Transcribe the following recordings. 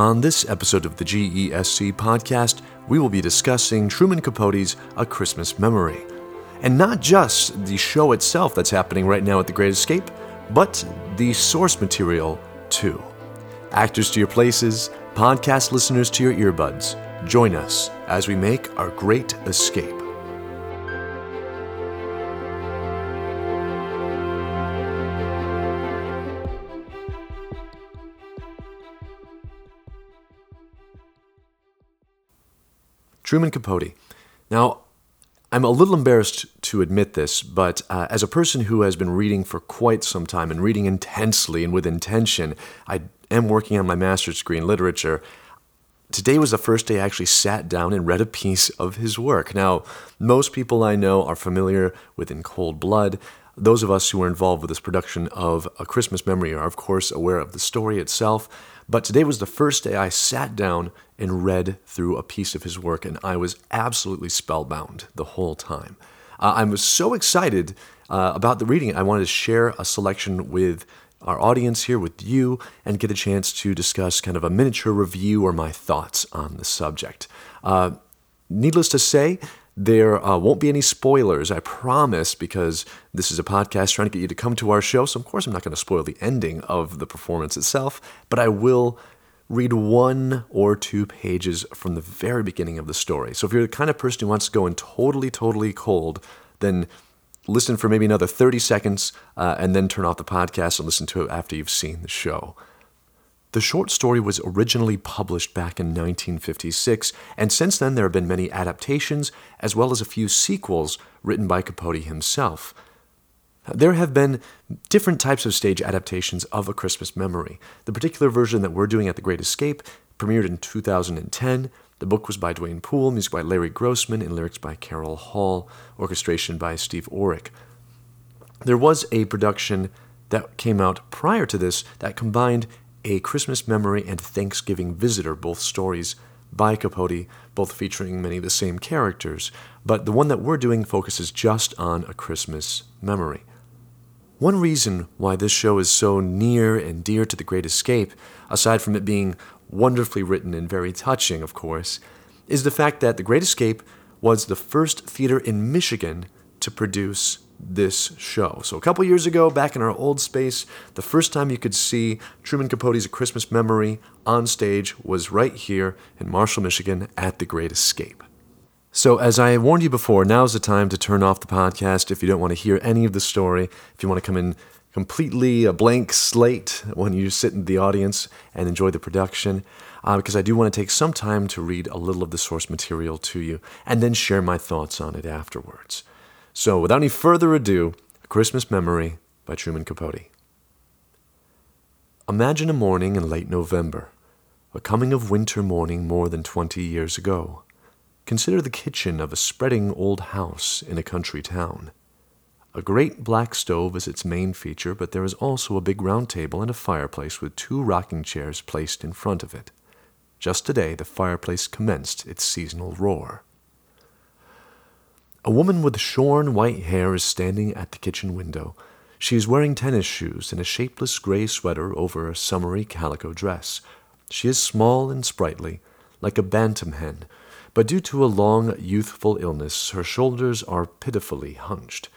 On this episode of the GESC podcast, we will be discussing Truman Capote's A Christmas Memory. And not just the show itself that's happening right now at The Great Escape, but the source material too. Actors to your places, podcast listeners to your earbuds, join us as we make our great escape. Truman Capote. Now, I'm a little embarrassed to admit this, but uh, as a person who has been reading for quite some time and reading intensely and with intention, I am working on my master's degree in literature. Today was the first day I actually sat down and read a piece of his work. Now, most people I know are familiar with In Cold Blood. Those of us who are involved with this production of A Christmas Memory are, of course, aware of the story itself. But today was the first day I sat down and read through a piece of his work, and I was absolutely spellbound the whole time. Uh, I was so excited uh, about the reading, I wanted to share a selection with our audience here, with you, and get a chance to discuss kind of a miniature review or my thoughts on the subject. Uh, needless to say, there uh, won't be any spoilers, I promise, because this is a podcast trying to get you to come to our show. So, of course, I'm not going to spoil the ending of the performance itself, but I will read one or two pages from the very beginning of the story. So, if you're the kind of person who wants to go in totally, totally cold, then listen for maybe another 30 seconds uh, and then turn off the podcast and listen to it after you've seen the show. The short story was originally published back in 1956, and since then there have been many adaptations, as well as a few sequels written by Capote himself. There have been different types of stage adaptations of A Christmas Memory. The particular version that we're doing at The Great Escape premiered in 2010. The book was by Duane Poole, music by Larry Grossman, and lyrics by Carol Hall, orchestration by Steve Orich. There was a production that came out prior to this that combined a Christmas Memory and Thanksgiving Visitor, both stories by Capote, both featuring many of the same characters, but the one that we're doing focuses just on A Christmas Memory. One reason why this show is so near and dear to The Great Escape, aside from it being wonderfully written and very touching, of course, is the fact that The Great Escape was the first theater in Michigan to produce this show. So, a couple years ago, back in our old space, the first time you could see Truman Capote's A Christmas Memory on stage was right here in Marshall, Michigan at The Great Escape. So, as I warned you before, now's the time to turn off the podcast if you don't want to hear any of the story, if you want to come in completely a blank slate when you sit in the audience and enjoy the production. Uh, because I do want to take some time to read a little of the source material to you and then share my thoughts on it afterwards. So, without any further ado, A Christmas Memory by Truman Capote. Imagine a morning in late November, a coming of winter morning more than twenty years ago. Consider the kitchen of a spreading old house in a country town. A great black stove is its main feature, but there is also a big round table and a fireplace with two rocking chairs placed in front of it. Just today, the fireplace commenced its seasonal roar. A woman with shorn white hair is standing at the kitchen window. She is wearing tennis shoes and a shapeless gray sweater over a summery calico dress. She is small and sprightly, like a bantam hen, but due to a long youthful illness, her shoulders are pitifully hunched.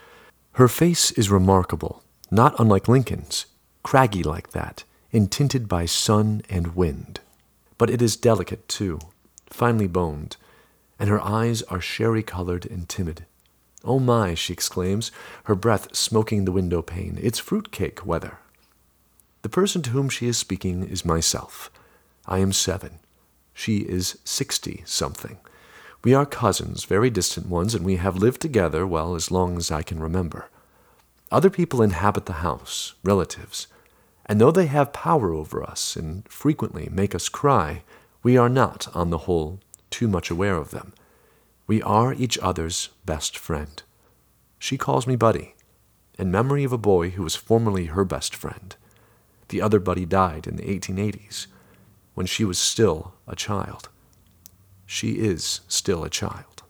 Her face is remarkable, not unlike Lincoln's, craggy like that, and tinted by sun and wind. But it is delicate, too, finely boned, and her eyes are sherry colored and timid. Oh my, she exclaims, her breath smoking the window pane. It's fruit-cake weather. The person to whom she is speaking is myself. I am seven. She is sixty something. We are cousins, very distant ones, and we have lived together, well, as long as I can remember. Other people inhabit the house, relatives, and though they have power over us and frequently make us cry, we are not, on the whole, too much aware of them. We are each other's best friend. She calls me Buddy, in memory of a boy who was formerly her best friend. The other Buddy died in the 1880s, when she was still a child. She is still a child.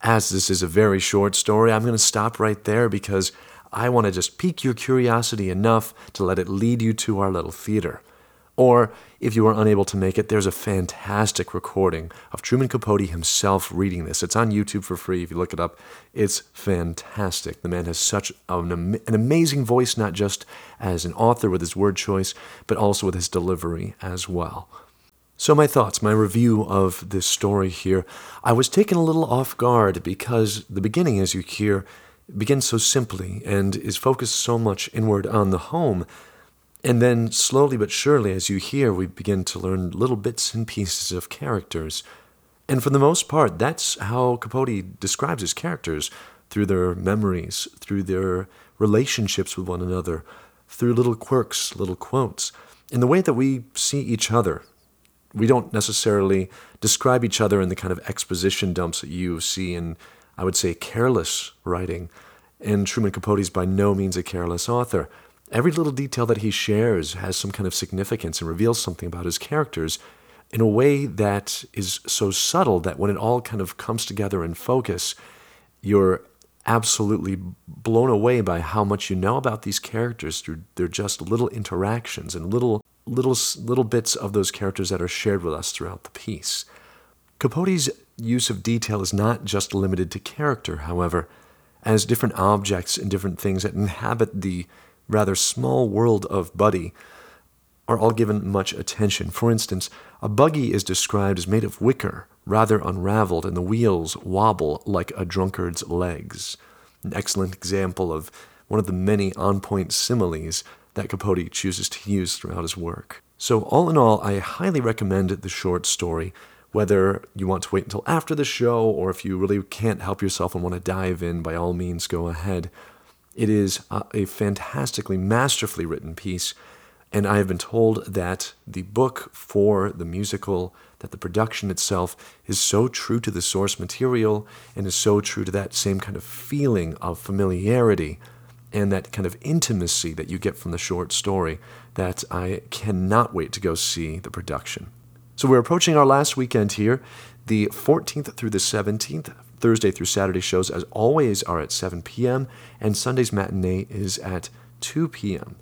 As this is a very short story, I'm going to stop right there because I want to just pique your curiosity enough to let it lead you to our little theater. Or if you are unable to make it, there's a fantastic recording of Truman Capote himself reading this. It's on YouTube for free if you look it up. It's fantastic. The man has such an, an amazing voice, not just as an author with his word choice, but also with his delivery as well. So, my thoughts, my review of this story here. I was taken a little off guard because the beginning, as you hear, begins so simply and is focused so much inward on the home and then, slowly but surely, as you hear, we begin to learn little bits and pieces of characters. And for the most part, that's how Capote describes his characters through their memories, through their relationships with one another, through little quirks, little quotes, in the way that we see each other. We don't necessarily describe each other in the kind of exposition dumps that you see in, I would say, careless writing. And Truman Capote is by no means a careless author. Every little detail that he shares has some kind of significance and reveals something about his characters in a way that is so subtle that when it all kind of comes together in focus, you're absolutely blown away by how much you know about these characters through their just little interactions and little little little bits of those characters that are shared with us throughout the piece. Capote's use of detail is not just limited to character, however, as different objects and different things that inhabit the rather small world of Buddy are all given much attention. For instance, a buggy is described as made of wicker, rather unraveled, and the wheels wobble like a drunkard's legs. An excellent example of one of the many on point similes that Capote chooses to use throughout his work. So, all in all, I highly recommend the short story, whether you want to wait until after the show or if you really can't help yourself and want to dive in, by all means, go ahead. It is a, fantastically, masterfully written piece. And I have been told that the book for the musical, that the production itself is so true to the source material and is so true to that same kind of feeling of familiarity and that kind of intimacy that you get from the short story that I cannot wait to go see the production. So we're approaching our last weekend here, the 14th through the 17th. Thursday through Saturday shows, as always, are at 7 p.m., and Sunday's matinee is at 2 p.m.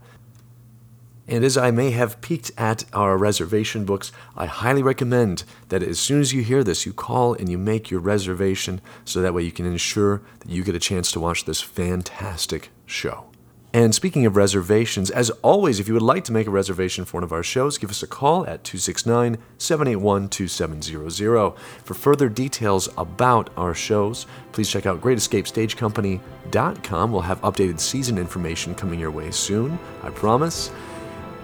And as I may have peeked at our reservation books, I highly recommend that as soon as you hear this, you call and you make your reservation so that way you can ensure that you get a chance to watch this fantastic show. And speaking of reservations, as always, if you would like to make a reservation for one of our shows, give us a call at 269 781 2700. For further details about our shows, please check out greatescapestagecompany.com. We'll have updated season information coming your way soon, I promise.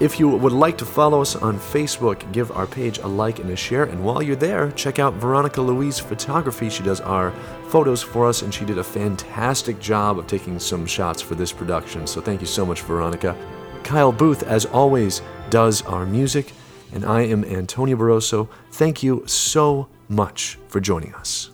If you would like to follow us on Facebook, give our page a like and a share. And while you're there, check out Veronica Louise Photography. She does our photos for us, and she did a fantastic job of taking some shots for this production. So thank you so much, Veronica. Kyle Booth, as always, does our music. And I am Antonio Barroso. Thank you so much for joining us.